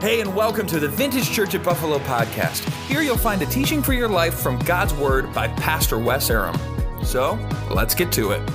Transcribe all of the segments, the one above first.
Hey, and welcome to the Vintage Church at Buffalo podcast. Here you'll find a teaching for your life from God's Word by Pastor Wes Aram. So, let's get to it.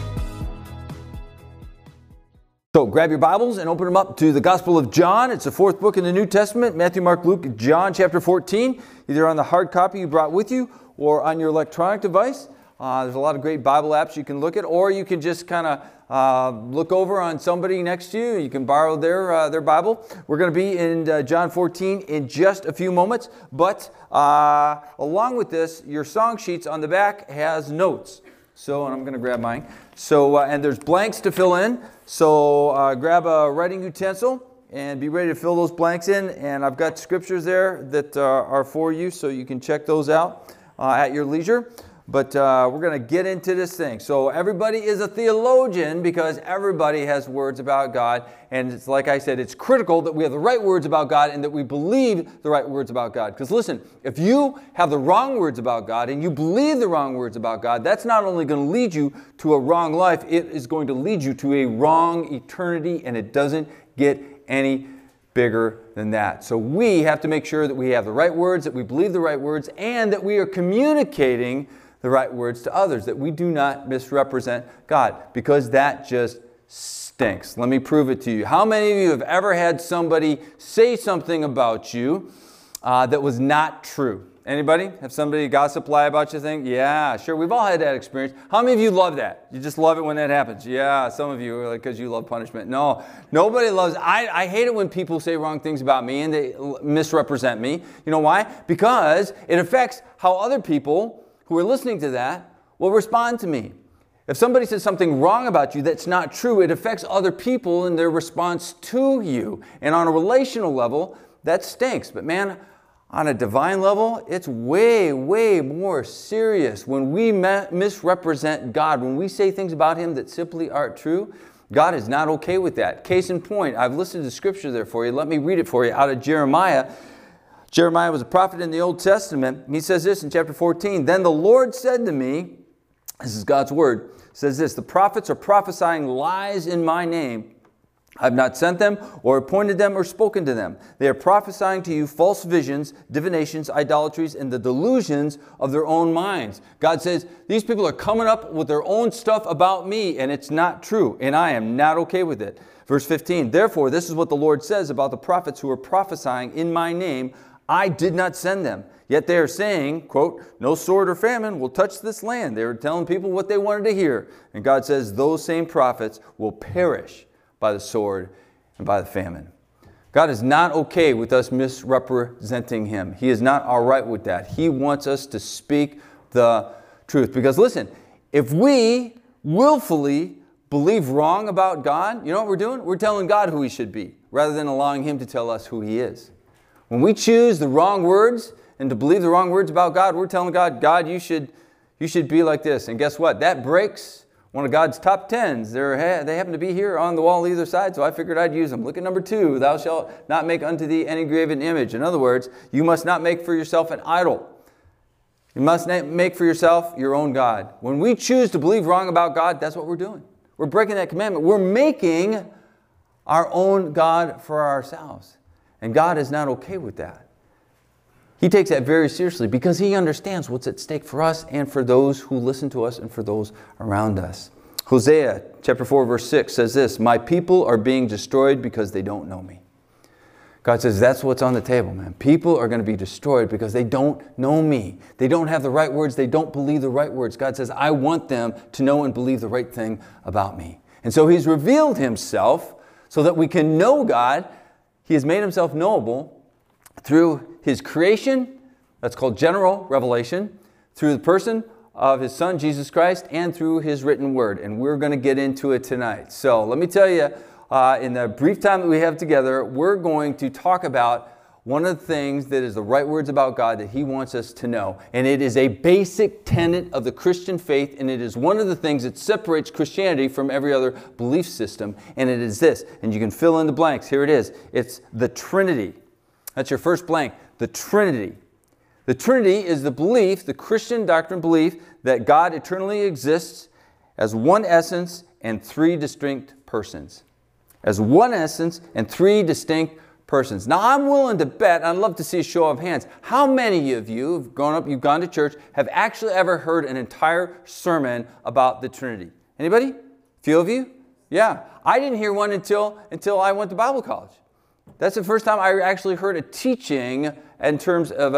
So grab your Bibles and open them up to the Gospel of John. It's the fourth book in the New Testament Matthew, Mark, Luke, John, chapter 14, either on the hard copy you brought with you or on your electronic device. Uh, there's a lot of great Bible apps you can look at, or you can just kind of uh, look over on somebody next to you. You can borrow their, uh, their Bible. We're going to be in uh, John 14 in just a few moments, but uh, along with this, your song sheets on the back has notes. So, and I'm going to grab mine. So, uh, and there's blanks to fill in. So, grab a writing utensil and be ready to fill those blanks in. And I've got scriptures there that are for you, so you can check those out at your leisure. But uh, we're going to get into this thing. So, everybody is a theologian because everybody has words about God. And it's like I said, it's critical that we have the right words about God and that we believe the right words about God. Because listen, if you have the wrong words about God and you believe the wrong words about God, that's not only going to lead you to a wrong life, it is going to lead you to a wrong eternity, and it doesn't get any bigger than that. So we have to make sure that we have the right words, that we believe the right words, and that we are communicating the right words to others, that we do not misrepresent God, because that just stinks. Let me prove it to you. How many of you have ever had somebody say something about you uh, that was not true? Anybody? Have somebody gossip lie about you think? Yeah, sure. We've all had that experience. How many of you love that? You just love it when that happens. Yeah, some of you are like because you love punishment. No, nobody loves. I, I hate it when people say wrong things about me and they misrepresent me. You know why? Because it affects how other people who are listening to that will respond to me. If somebody says something wrong about you that's not true, it affects other people in their response to you. And on a relational level, that stinks. But man, on a divine level, it's way, way more serious when we misrepresent God, when we say things about Him that simply aren't true. God is not okay with that. Case in point, I've listed the scripture there for you. Let me read it for you out of Jeremiah Jeremiah was a prophet in the Old Testament. He says this in chapter 14 Then the Lord said to me, This is God's word, says this The prophets are prophesying lies in my name. I have not sent them, or appointed them, or spoken to them. They are prophesying to you false visions, divinations, idolatries, and the delusions of their own minds. God says, These people are coming up with their own stuff about me, and it's not true, and I am not okay with it. Verse 15 Therefore, this is what the Lord says about the prophets who are prophesying in my name I did not send them. Yet they are saying, quote, no sword or famine will touch this land. They were telling people what they wanted to hear. And God says those same prophets will perish by the sword and by the famine. God is not okay with us misrepresenting Him. He is not all right with that. He wants us to speak the truth. Because listen, if we willfully believe wrong about God, you know what we're doing? We're telling God who He should be rather than allowing Him to tell us who He is. When we choose the wrong words and to believe the wrong words about God, we're telling God, God, you should, you should be like this. And guess what? That breaks one of God's top tens. They're, they happen to be here on the wall either side, so I figured I'd use them. Look at number two Thou shalt not make unto thee any graven image. In other words, you must not make for yourself an idol. You must make for yourself your own God. When we choose to believe wrong about God, that's what we're doing. We're breaking that commandment. We're making our own God for ourselves. And God is not okay with that. He takes that very seriously because He understands what's at stake for us and for those who listen to us and for those around us. Hosea chapter 4, verse 6 says this My people are being destroyed because they don't know me. God says that's what's on the table, man. People are going to be destroyed because they don't know me. They don't have the right words. They don't believe the right words. God says, I want them to know and believe the right thing about me. And so He's revealed Himself so that we can know God he has made himself knowable through his creation, that's called general revelation, through the person of his son Jesus Christ, and through his written word. And we're going to get into it tonight. So let me tell you, uh, in the brief time that we have together, we're going to talk about one of the things that is the right words about God that He wants us to know. And it is a basic tenet of the Christian faith, and it is one of the things that separates Christianity from every other belief system. And it is this, and you can fill in the blanks. Here it is it's the Trinity. That's your first blank, the Trinity. The Trinity is the belief, the Christian doctrine belief, that God eternally exists as one essence and three distinct persons. As one essence and three distinct persons. Now, I'm willing to bet, I'd love to see a show of hands, how many of you have grown up, you've gone to church, have actually ever heard an entire sermon about the Trinity? Anybody? A Few of you? Yeah. I didn't hear one until, until I went to Bible college. That's the first time I actually heard a teaching in terms of a,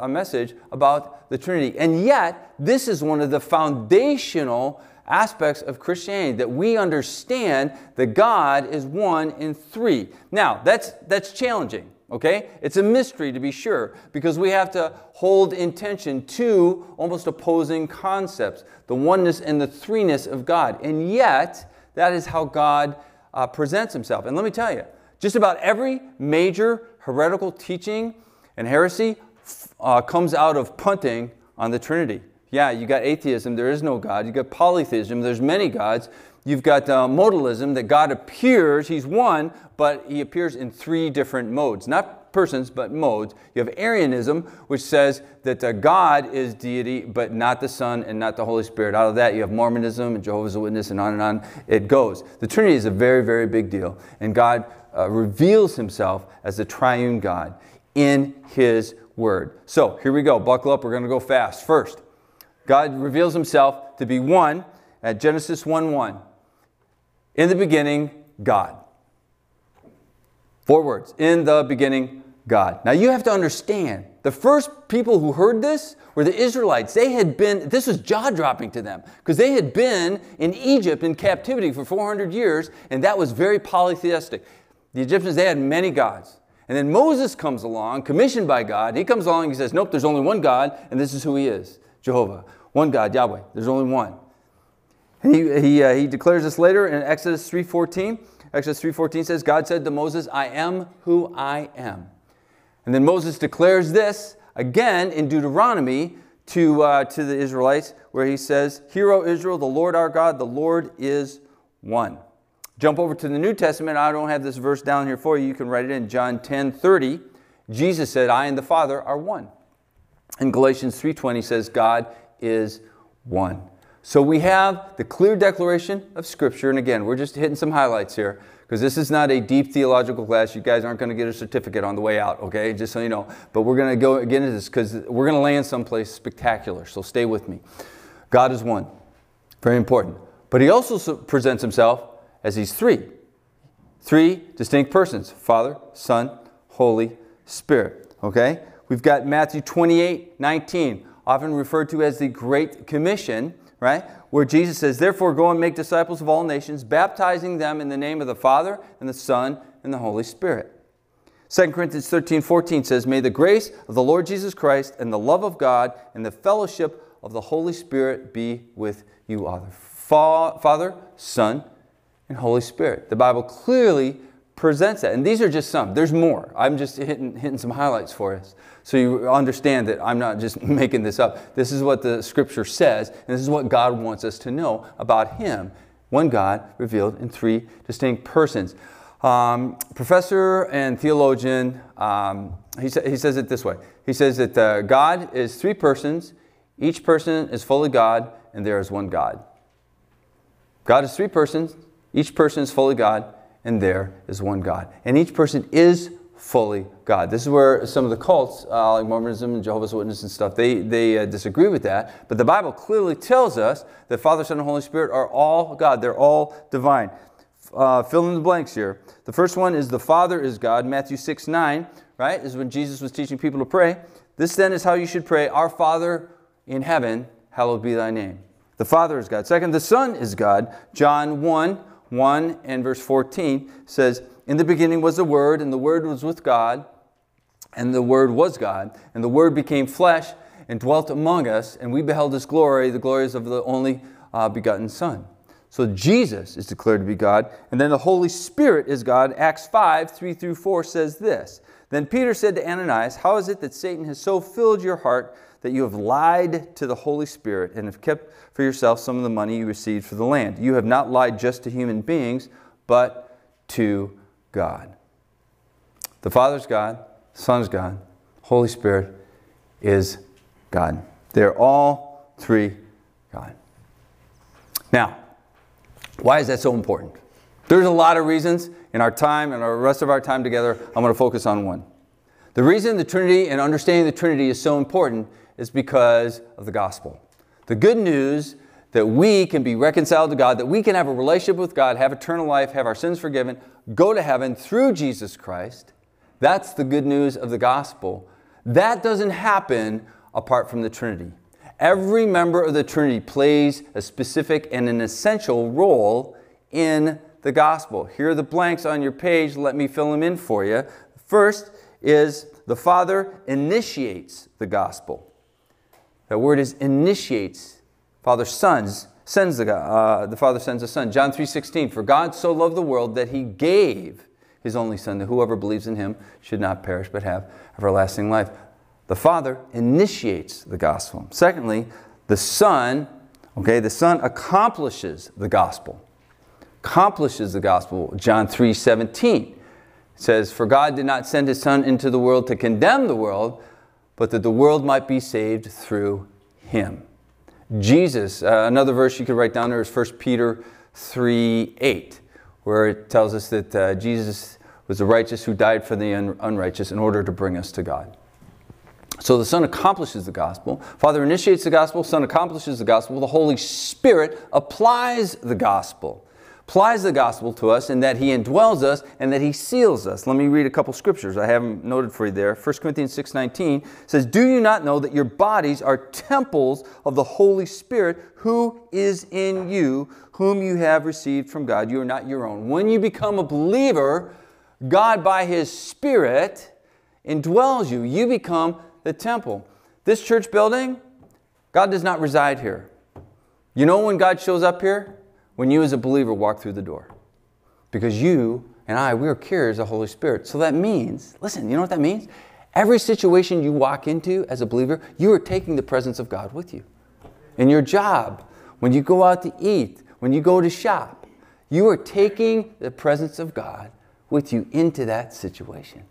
a, a message about the Trinity. And yet, this is one of the foundational aspects of Christianity that we understand that God is one in three. Now, that's, that's challenging, okay? It's a mystery to be sure because we have to hold intention to almost opposing concepts the oneness and the threeness of God. And yet, that is how God uh, presents himself. And let me tell you, just about every major heretical teaching and heresy uh, comes out of punting on the Trinity. Yeah, you got atheism, there is no God. You got polytheism, there's many gods. You've got uh, modalism, that God appears, He's one, but He appears in three different modes. Not persons, but modes. You have Arianism, which says that uh, God is deity, but not the Son and not the Holy Spirit. Out of that, you have Mormonism and Jehovah's Witness, and on and on it goes. The Trinity is a very, very big deal, and God uh, reveals Himself as the triune God in His Word. So here we go. Buckle up. We're going to go fast. First, God reveals himself to be one at Genesis 1 1. In the beginning, God. Four words. In the beginning, God. Now you have to understand, the first people who heard this were the Israelites. They had been, this was jaw dropping to them, because they had been in Egypt in captivity for 400 years, and that was very polytheistic. The Egyptians, they had many gods. And then Moses comes along, commissioned by God. He comes along he says, Nope, there's only one God, and this is who he is. Jehovah. One God, Yahweh. There's only one. And he, he, uh, he declares this later in Exodus 3.14. Exodus 3.14 says, God said to Moses, I am who I am. And then Moses declares this again in Deuteronomy to, uh, to the Israelites, where he says, Hear, O Israel, the Lord our God, the Lord is one. Jump over to the New Testament. I don't have this verse down here for you. You can write it in John 10 30. Jesus said, I and the Father are one. And Galatians 3:20 says God is one. So we have the clear declaration of Scripture, and again, we're just hitting some highlights here because this is not a deep theological class. You guys aren't going to get a certificate on the way out, okay? Just so you know. But we're going to go get into this because we're going to land someplace spectacular. So stay with me. God is one, very important. But He also presents Himself as He's three, three distinct persons: Father, Son, Holy Spirit. Okay. We've got Matthew 28 19, often referred to as the Great Commission, right? Where Jesus says, Therefore, go and make disciples of all nations, baptizing them in the name of the Father, and the Son, and the Holy Spirit. 2 Corinthians 13 14 says, May the grace of the Lord Jesus Christ and the love of God and the fellowship of the Holy Spirit be with you all. Father, Son, and Holy Spirit. The Bible clearly presents that. And these are just some. There's more. I'm just hitting, hitting some highlights for us. So you understand that I'm not just making this up. This is what the scripture says, and this is what God wants us to know about Him. One God revealed in three distinct persons. Um, professor and theologian, um, he, sa- he says it this way He says that uh, God is three persons, each person is fully God, and there is one God. God is three persons, each person is fully God, and there is one God. And each person is fully God. This is where some of the cults, uh, like Mormonism and Jehovah's Witnesses and stuff, they, they uh, disagree with that. But the Bible clearly tells us that Father, Son, and Holy Spirit are all God. They're all divine. Uh, fill in the blanks here. The first one is the Father is God. Matthew 6 9, right, is when Jesus was teaching people to pray. This then is how you should pray Our Father in heaven, hallowed be thy name. The Father is God. Second, the Son is God. John 1 1 and verse 14 says, In the beginning was the Word, and the Word was with God, and the Word was God, and the Word became flesh and dwelt among us, and we beheld His glory, the glories of the only uh, begotten Son. So Jesus is declared to be God, and then the Holy Spirit is God. Acts 5 3 through 4 says this Then Peter said to Ananias, How is it that Satan has so filled your heart? That you have lied to the Holy Spirit and have kept for yourself some of the money you received for the land. You have not lied just to human beings, but to God. The Father's God, the Son's God, Holy Spirit is God. They're all three God. Now, why is that so important? There's a lot of reasons, in our time and our rest of our time together, I'm going to focus on one. The reason the Trinity and understanding the Trinity is so important is because of the gospel. The good news that we can be reconciled to God, that we can have a relationship with God, have eternal life, have our sins forgiven, go to heaven through Jesus Christ. That's the good news of the gospel. That doesn't happen apart from the Trinity. Every member of the Trinity plays a specific and an essential role in the gospel. Here are the blanks on your page. Let me fill them in for you. First is the Father initiates the gospel. That word is initiates. Father sons sends the, uh, the Father sends the Son. John 3:16. For God so loved the world that He gave His only Son, that whoever believes in Him should not perish but have everlasting life. The Father initiates the gospel. Secondly, the Son, okay, the Son accomplishes the gospel. Accomplishes the gospel. John 3:17 says, For God did not send his Son into the world to condemn the world, but that the world might be saved through him. Jesus, uh, another verse you could write down there is 1 Peter 3 8, where it tells us that uh, Jesus was the righteous who died for the un- unrighteous in order to bring us to God. So the Son accomplishes the gospel. Father initiates the gospel, Son accomplishes the gospel. The Holy Spirit applies the gospel applies the gospel to us and that he indwells us and that he seals us. Let me read a couple scriptures. I have them noted for you there. 1 Corinthians 6:19 says, "Do you not know that your bodies are temples of the Holy Spirit who is in you, whom you have received from God? You are not your own." When you become a believer, God by his spirit indwells you. You become the temple. This church building, God does not reside here. You know when God shows up here? When you as a believer walk through the door. Because you and I, we are carriers of the Holy Spirit. So that means, listen, you know what that means? Every situation you walk into as a believer, you are taking the presence of God with you. In your job, when you go out to eat, when you go to shop, you are taking the presence of God with you into that situation.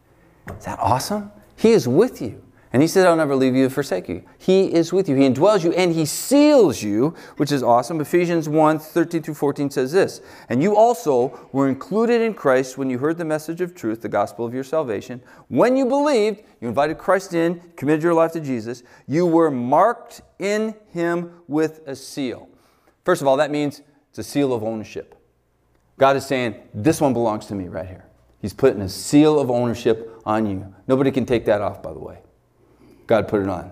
Is that awesome? He is with you. And he said, I'll never leave you or forsake you. He is with you. He indwells you and he seals you, which is awesome. Ephesians 1 13 through 14 says this And you also were included in Christ when you heard the message of truth, the gospel of your salvation. When you believed, you invited Christ in, committed your life to Jesus, you were marked in him with a seal. First of all, that means it's a seal of ownership. God is saying, This one belongs to me right here. He's putting a seal of ownership on you. Nobody can take that off, by the way. God put it on.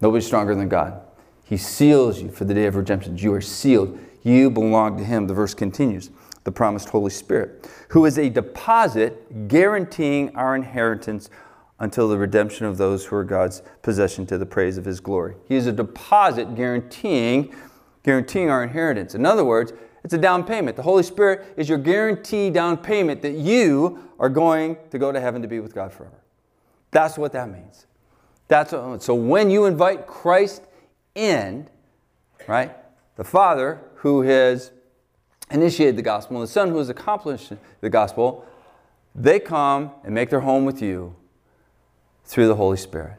Nobody's stronger than God. He seals you for the day of redemption. You are sealed. You belong to Him. The verse continues the promised Holy Spirit, who is a deposit guaranteeing our inheritance until the redemption of those who are God's possession to the praise of His glory. He is a deposit guaranteeing, guaranteeing our inheritance. In other words, it's a down payment. The Holy Spirit is your guarantee down payment that you are going to go to heaven to be with God forever. That's what that means. That's what, so when you invite Christ in, right, the Father who has initiated the gospel and the Son who has accomplished the gospel, they come and make their home with you through the Holy Spirit.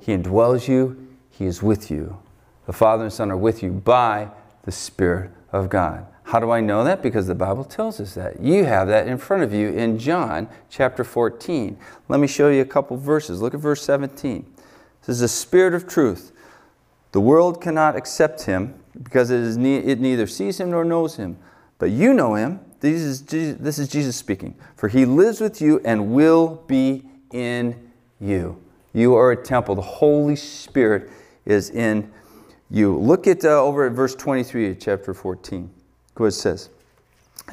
He indwells you, He is with you. The Father and Son are with you by the Spirit of God. How do I know that? Because the Bible tells us that. You have that in front of you in John chapter 14. Let me show you a couple verses. Look at verse 17. This is the Spirit of truth. The world cannot accept him because it, is ne- it neither sees him nor knows him. But you know him. This is, Jesus, this is Jesus speaking. For he lives with you and will be in you. You are a temple. The Holy Spirit is in you. Look at uh, over at verse 23 of chapter 14. What it says.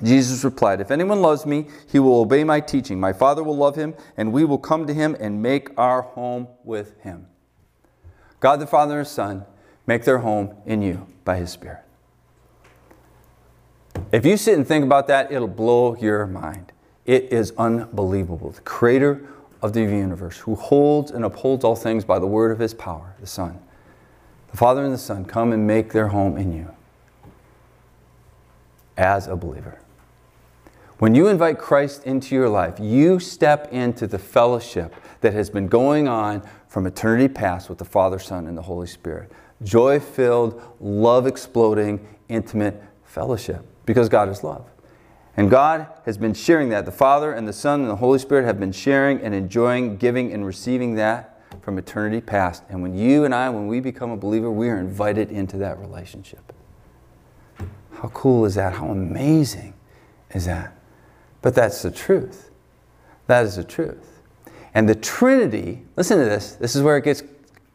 Jesus replied, If anyone loves me, he will obey my teaching. My Father will love him, and we will come to him and make our home with him. God the Father and Son make their home in you by His Spirit. If you sit and think about that, it'll blow your mind. It is unbelievable. The Creator of the universe, who holds and upholds all things by the word of His power, the Son. The Father and the Son come and make their home in you as a believer. When you invite Christ into your life, you step into the fellowship that has been going on from eternity past with the Father, Son, and the Holy Spirit. Joy filled, love exploding, intimate fellowship because God is love. And God has been sharing that. The Father and the Son and the Holy Spirit have been sharing and enjoying, giving and receiving that from eternity past. And when you and I, when we become a believer, we are invited into that relationship. How cool is that? How amazing is that? But that's the truth. That is the truth. And the Trinity, listen to this, this is where it gets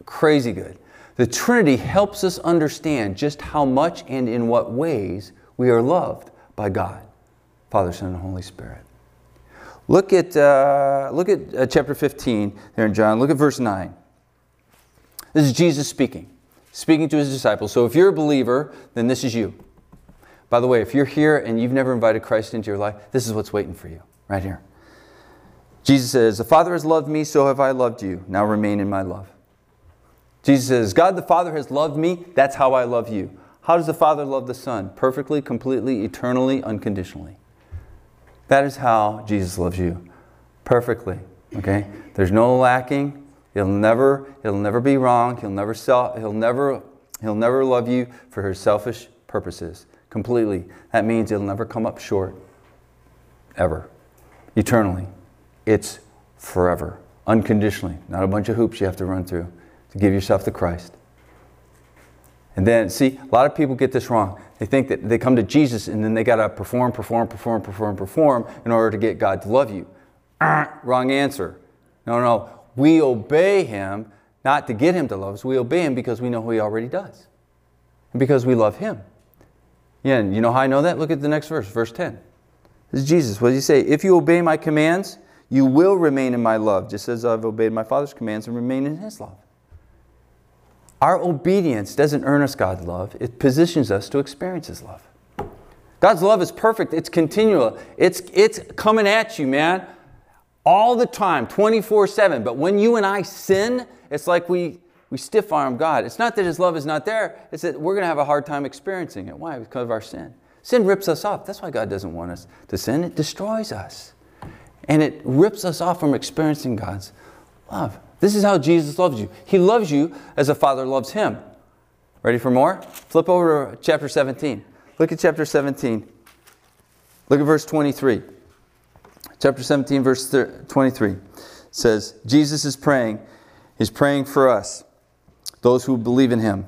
crazy good. The Trinity helps us understand just how much and in what ways we are loved by God, Father, Son, and Holy Spirit. Look at, uh, look at uh, chapter 15 there in John. Look at verse 9. This is Jesus speaking, speaking to his disciples. So if you're a believer, then this is you. By the way, if you're here and you've never invited Christ into your life, this is what's waiting for you, right here. Jesus says, The Father has loved me, so have I loved you. Now remain in my love. Jesus says, God the Father has loved me, that's how I love you. How does the Father love the Son? Perfectly, completely, eternally, unconditionally. That is how Jesus loves you. Perfectly. Okay? There's no lacking. He'll never, he'll never be wrong. He'll never sell, he'll never, he'll never love you for his selfish purposes. Completely. That means he'll never come up short. Ever. Eternally. It's forever. Unconditionally. Not a bunch of hoops you have to run through to give yourself to Christ. And then, see, a lot of people get this wrong. They think that they come to Jesus and then they got to perform, perform, perform, perform, perform in order to get God to love you. Wrong answer. No, no. We obey Him not to get Him to love us. We obey Him because we know who He already does. And because we love Him. Yeah, and you know how I know that? Look at the next verse, verse 10. This is Jesus. What does He say? If you obey my commands, you will remain in my love, just as I've obeyed my Father's commands and remain in His love. Our obedience doesn't earn us God's love, it positions us to experience His love. God's love is perfect, it's continual, it's, it's coming at you, man, all the time, 24 7. But when you and I sin, it's like we, we stiff arm God. It's not that His love is not there, it's that we're going to have a hard time experiencing it. Why? Because of our sin. Sin rips us off. That's why God doesn't want us to sin, it destroys us. And it rips us off from experiencing God's love. This is how Jesus loves you. He loves you as a father loves him. Ready for more? Flip over to chapter 17. Look at chapter 17. Look at verse 23. Chapter 17, verse 23 says, Jesus is praying. He's praying for us, those who believe in him.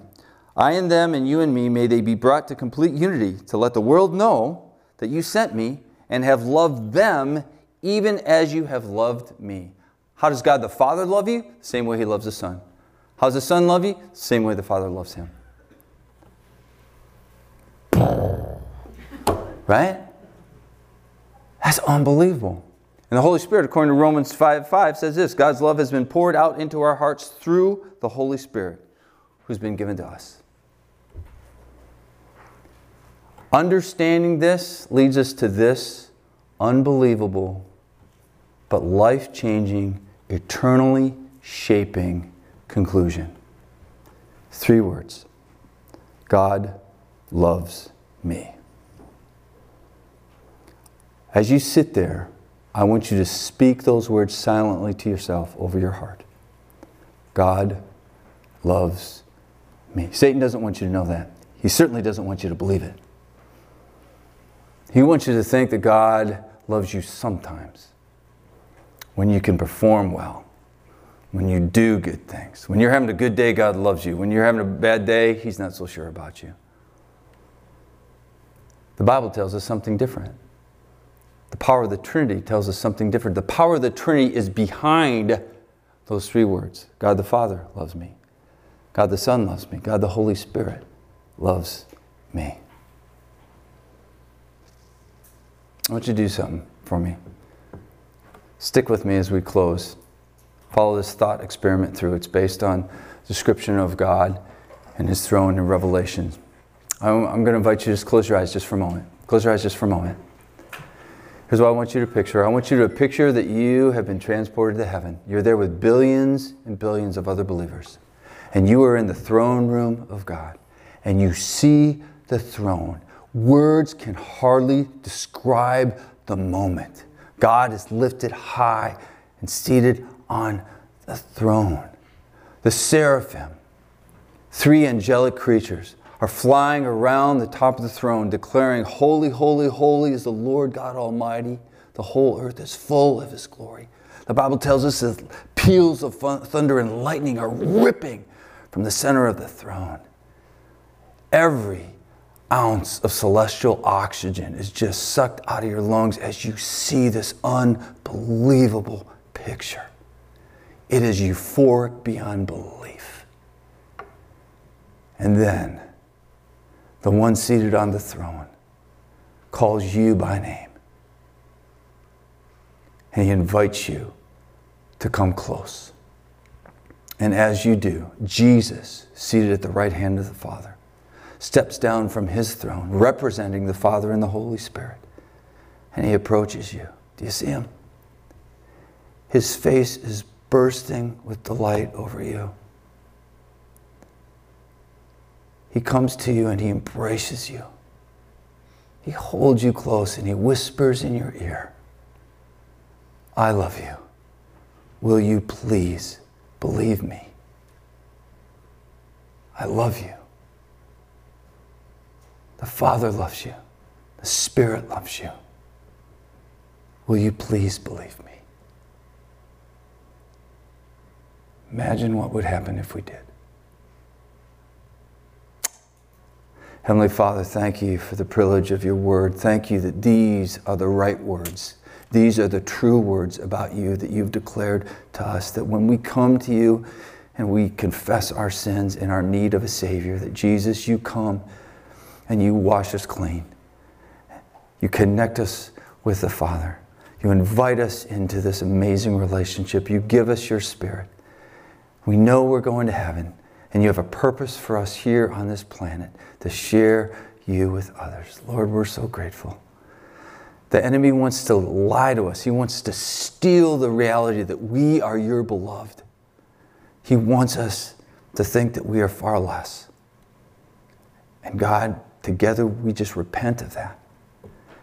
I and them and you and me, may they be brought to complete unity to let the world know that you sent me and have loved them even as you have loved me. How does God the Father love you? Same way He loves the Son. How does the Son love you? Same way the Father loves Him. Right? That's unbelievable. And the Holy Spirit, according to Romans 5 5, says this God's love has been poured out into our hearts through the Holy Spirit who's been given to us. Understanding this leads us to this unbelievable but life changing eternally shaping conclusion. Three words God loves me. As you sit there, I want you to speak those words silently to yourself over your heart. God loves me. Satan doesn't want you to know that. He certainly doesn't want you to believe it. He wants you to think that God loves you sometimes when you can perform well, when you do good things. When you're having a good day, God loves you. When you're having a bad day, He's not so sure about you. The Bible tells us something different. The power of the Trinity tells us something different. The power of the Trinity is behind those three words God the Father loves me, God the Son loves me, God the Holy Spirit loves me. I want you to do something for me. Stick with me as we close. Follow this thought experiment through. It's based on description of God and His throne in Revelation. I'm, I'm going to invite you to just close your eyes just for a moment. Close your eyes just for a moment. Here's what I want you to picture. I want you to picture that you have been transported to heaven. You're there with billions and billions of other believers. And you are in the throne room of God. And you see the throne. Words can hardly describe the moment. God is lifted high and seated on the throne. The seraphim, three angelic creatures, are flying around the top of the throne, declaring, Holy, holy, holy is the Lord God Almighty. The whole earth is full of His glory. The Bible tells us that peals of thunder and lightning are ripping from the center of the throne. Every ounce of celestial oxygen is just sucked out of your lungs as you see this unbelievable picture. It is euphoric beyond belief. And then the one seated on the throne calls you by name. And he invites you to come close. And as you do, Jesus, seated at the right hand of the Father, steps down from his throne, representing the Father and the Holy Spirit. And he approaches you. Do you see him? His face is bursting with delight over you. He comes to you and he embraces you. He holds you close and he whispers in your ear, I love you. Will you please believe me? I love you. The Father loves you. The Spirit loves you. Will you please believe me? Imagine what would happen if we did. Heavenly Father, thank you for the privilege of your word. Thank you that these are the right words. These are the true words about you that you've declared to us. That when we come to you and we confess our sins and our need of a Savior, that Jesus, you come and you wash us clean. You connect us with the Father. You invite us into this amazing relationship. You give us your Spirit. We know we're going to heaven, and you have a purpose for us here on this planet to share you with others. Lord, we're so grateful. The enemy wants to lie to us, he wants to steal the reality that we are your beloved. He wants us to think that we are far less. And God, together we just repent of that.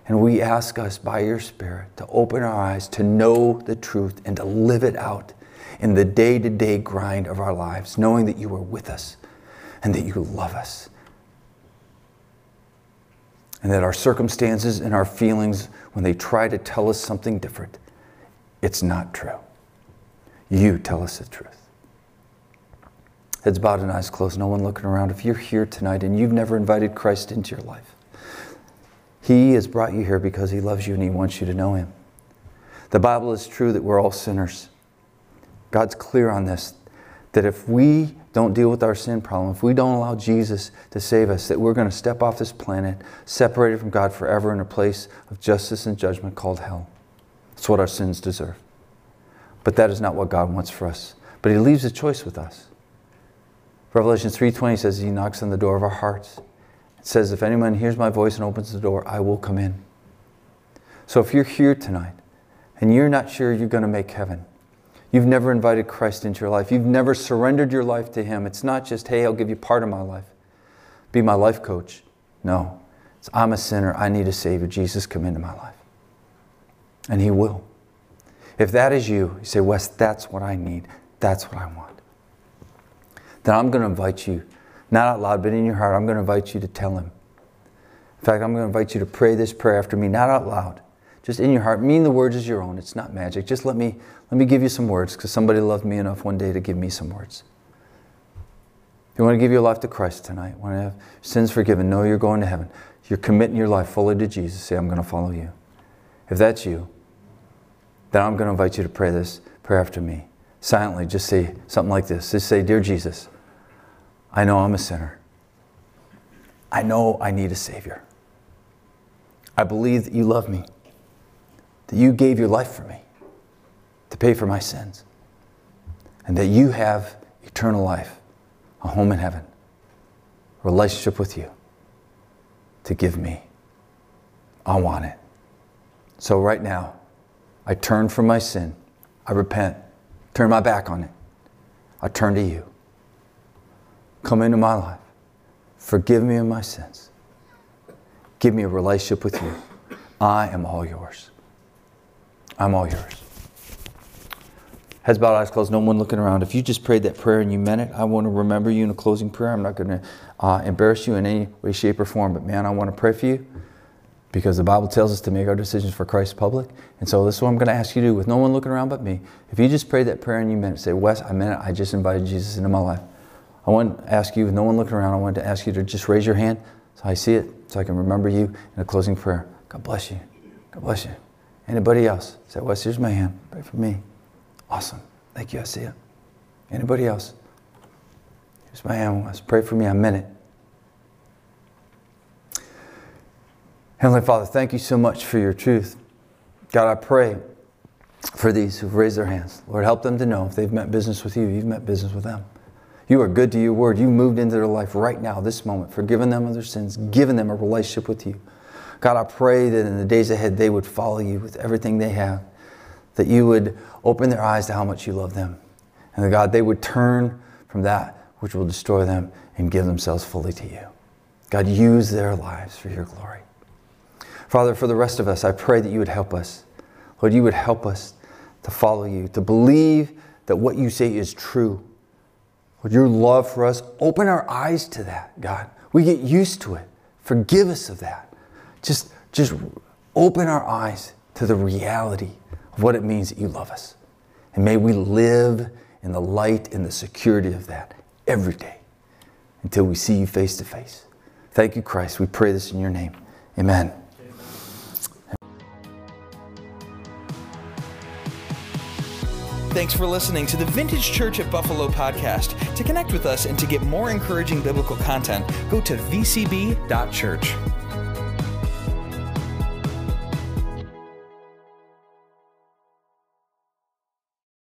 And we ask us by your Spirit to open our eyes to know the truth and to live it out in the day to day grind of our lives, knowing that you are with us and that you love us. And that our circumstances and our feelings, when they try to tell us something different, it's not true. You tell us the truth. Heads bowed and eyes closed, no one looking around. If you're here tonight and you've never invited Christ into your life, He has brought you here because He loves you and He wants you to know Him. The Bible is true that we're all sinners. God's clear on this that if we don't deal with our sin problem, if we don't allow Jesus to save us, that we're going to step off this planet, separated from God forever in a place of justice and judgment called hell. That's what our sins deserve. But that is not what God wants for us. But He leaves a choice with us. Revelation 3:20 says He knocks on the door of our hearts. It says, "If anyone hears my voice and opens the door, I will come in." So if you're here tonight and you're not sure you're going to make heaven, You've never invited Christ into your life. You've never surrendered your life to Him. It's not just, hey, I'll give you part of my life. Be my life coach. No. It's, I'm a sinner. I need a Savior. Jesus, come into my life. And He will. If that is you, you say, Wes, that's what I need. That's what I want. Then I'm going to invite you, not out loud, but in your heart, I'm going to invite you to tell Him. In fact, I'm going to invite you to pray this prayer after me, not out loud just in your heart. Mean the words as your own. It's not magic. Just let me let me give you some words because somebody loved me enough one day to give me some words. If you want to give your life to Christ tonight, want to have sins forgiven, know you're going to heaven. You're committing your life fully to Jesus. Say, I'm going to follow you. If that's you, then I'm going to invite you to pray this prayer after me. Silently, just say something like this. Just say, Dear Jesus, I know I'm a sinner. I know I need a Savior. I believe that you love me that you gave your life for me to pay for my sins, and that you have eternal life, a home in heaven, relationship with you to give me. I want it. So, right now, I turn from my sin. I repent, turn my back on it. I turn to you. Come into my life. Forgive me of my sins. Give me a relationship with you. I am all yours. I'm all yours. Heads bowed, eyes closed, no one looking around. If you just prayed that prayer and you meant it, I want to remember you in a closing prayer. I'm not going to uh, embarrass you in any way, shape, or form, but man, I want to pray for you because the Bible tells us to make our decisions for Christ public. And so this is what I'm going to ask you to do with no one looking around but me. If you just prayed that prayer and you meant it, say, Wes, I meant it. I just invited Jesus into my life. I want to ask you, with no one looking around, I want to ask you to just raise your hand so I see it, so I can remember you in a closing prayer. God bless you. God bless you. Anybody else? Say, Wes, here's my hand. Pray for me. Awesome. Thank you. I see it. Anybody else? Here's my hand. Let's pray for me. I meant it. Heavenly Father, thank you so much for your truth. God, I pray for these who've raised their hands. Lord, help them to know if they've met business with you, you've met business with them. You are good to your word. You moved into their life right now, this moment, forgiving them of their sins, giving them a relationship with you. God, I pray that in the days ahead they would follow you with everything they have that you would open their eyes to how much you love them. And that God, they would turn from that which will destroy them and give themselves fully to you. God, use their lives for your glory. Father, for the rest of us, I pray that you would help us. Lord, you would help us to follow you, to believe that what you say is true. Lord, your love for us, open our eyes to that, God. We get used to it. Forgive us of that. Just, just open our eyes to the reality of what it means that you love us. And may we live in the light and the security of that every day until we see you face to face. Thank you, Christ. We pray this in your name. Amen. Thanks for listening to the Vintage Church at Buffalo podcast. To connect with us and to get more encouraging biblical content, go to vcb.church.